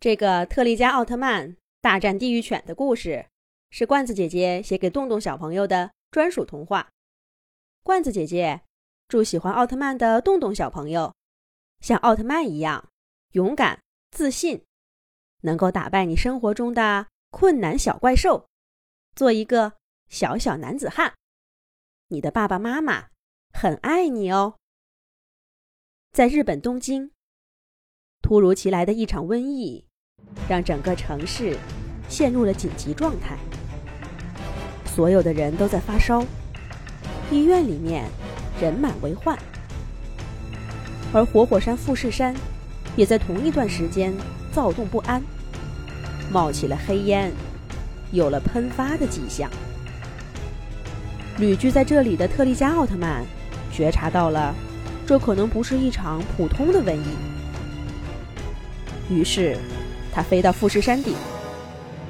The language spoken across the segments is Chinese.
这个特利迦奥特曼大战地狱犬的故事，是罐子姐姐写给洞洞小朋友的专属童话。罐子姐姐祝喜欢奥特曼的洞洞小朋友，像奥特曼一样勇敢、自信，能够打败你生活中的困难小怪兽，做一个小小男子汉。你的爸爸妈妈很爱你哦。在日本东京，突如其来的一场瘟疫。让整个城市陷入了紧急状态，所有的人都在发烧，医院里面人满为患，而活火山富士山也在同一段时间躁动不安，冒起了黑烟，有了喷发的迹象。旅居在这里的特利迦奥特曼觉察到了，这可能不是一场普通的瘟疫，于是。他飞到富士山顶，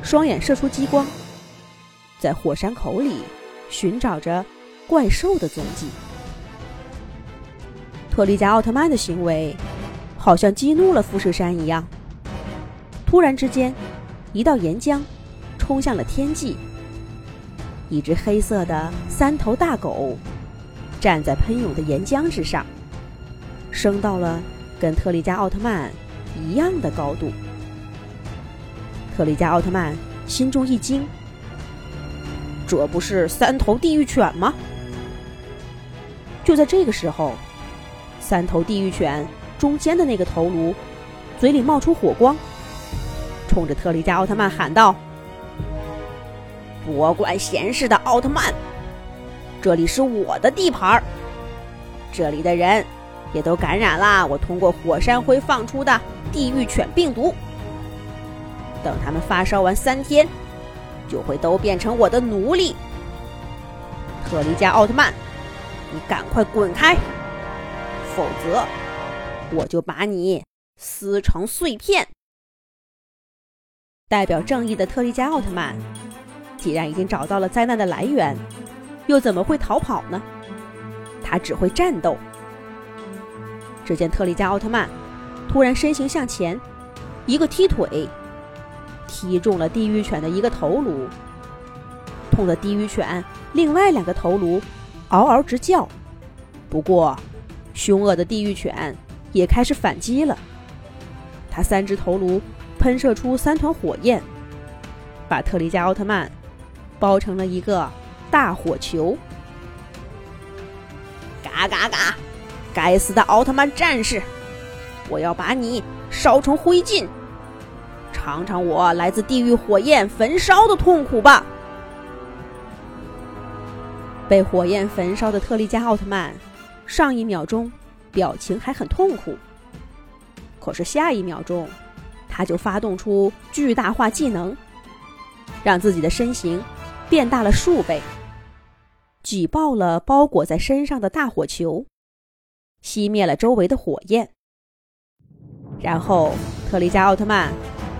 双眼射出激光，在火山口里寻找着怪兽的踪迹。特利迦奥特曼的行为好像激怒了富士山一样。突然之间，一道岩浆冲向了天际，一只黑色的三头大狗站在喷涌的岩浆之上，升到了跟特利迦奥特曼一样的高度。特利迦奥特曼心中一惊：“这不是三头地狱犬吗？”就在这个时候，三头地狱犬中间的那个头颅嘴里冒出火光，冲着特利迦奥特曼喊道：“多管闲事的奥特曼，这里是我的地盘儿，这里的人也都感染了我通过火山灰放出的地狱犬病毒。”等他们发烧完三天，就会都变成我的奴隶。特利迦奥特曼，你赶快滚开，否则我就把你撕成碎片！代表正义的特利迦奥特曼，既然已经找到了灾难的来源，又怎么会逃跑呢？他只会战斗。只见特利迦奥特曼突然身形向前，一个踢腿。踢中了地狱犬的一个头颅，痛的地狱犬另外两个头颅嗷嗷直叫。不过，凶恶的地狱犬也开始反击了。它三只头颅喷射出三团火焰，把特利迦奥特曼包成了一个大火球。嘎嘎嘎！该死的奥特曼战士，我要把你烧成灰烬！尝尝我来自地狱火焰焚烧的痛苦吧！被火焰焚烧的特利迦奥特曼，上一秒钟表情还很痛苦，可是下一秒钟，他就发动出巨大化技能，让自己的身形变大了数倍，挤爆了包裹在身上的大火球，熄灭了周围的火焰，然后特利迦奥特曼。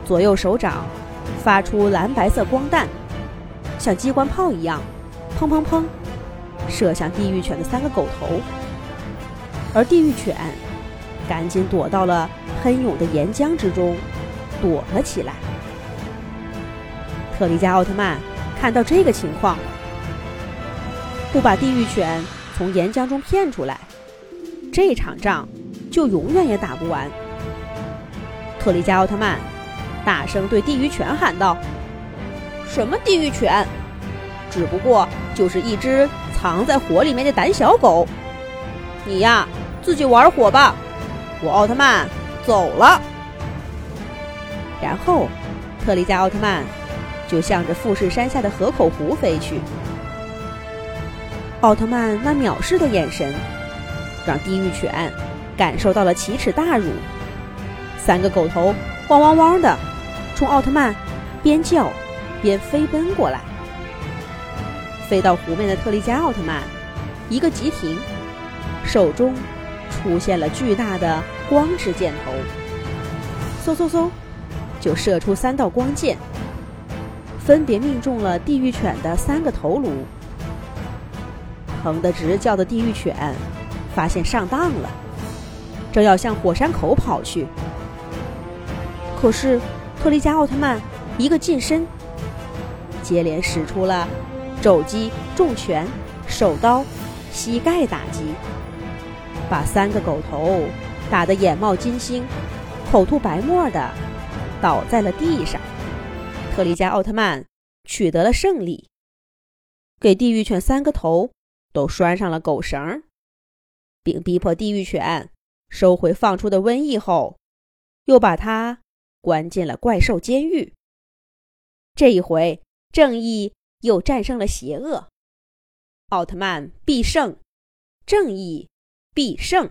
左右手掌发出蓝白色光弹，像机关炮一样，砰砰砰，射向地狱犬的三个狗头。而地狱犬赶紧躲到了喷涌的岩浆之中，躲了起来。特利迦奥特曼看到这个情况，不把地狱犬从岩浆中骗出来，这场仗就永远也打不完。特利迦奥特曼。大声对地狱犬喊道：“什么地狱犬？只不过就是一只藏在火里面的胆小狗。你呀，自己玩火吧，我奥特曼走了。”然后，特利迦奥特曼就向着富士山下的河口湖飞去。奥特曼那藐视的眼神，让地狱犬感受到了奇耻大辱。三个狗头汪汪汪的。冲奥特曼边叫边飞奔过来，飞到湖面的特利迦奥特曼一个急停，手中出现了巨大的光之箭头，嗖嗖嗖，就射出三道光箭，分别命中了地狱犬的三个头颅。疼得直叫的地狱犬发现上当了，正要向火山口跑去，可是。特利迦奥特曼一个近身，接连使出了肘击、重拳、手刀、膝盖打击，把三个狗头打得眼冒金星、口吐白沫的倒在了地上。特利迦奥特曼取得了胜利，给地狱犬三个头都拴上了狗绳，并逼迫地狱犬收回放出的瘟疫后，又把它关进了怪兽监狱。这一回，正义又战胜了邪恶，奥特曼必胜，正义必胜。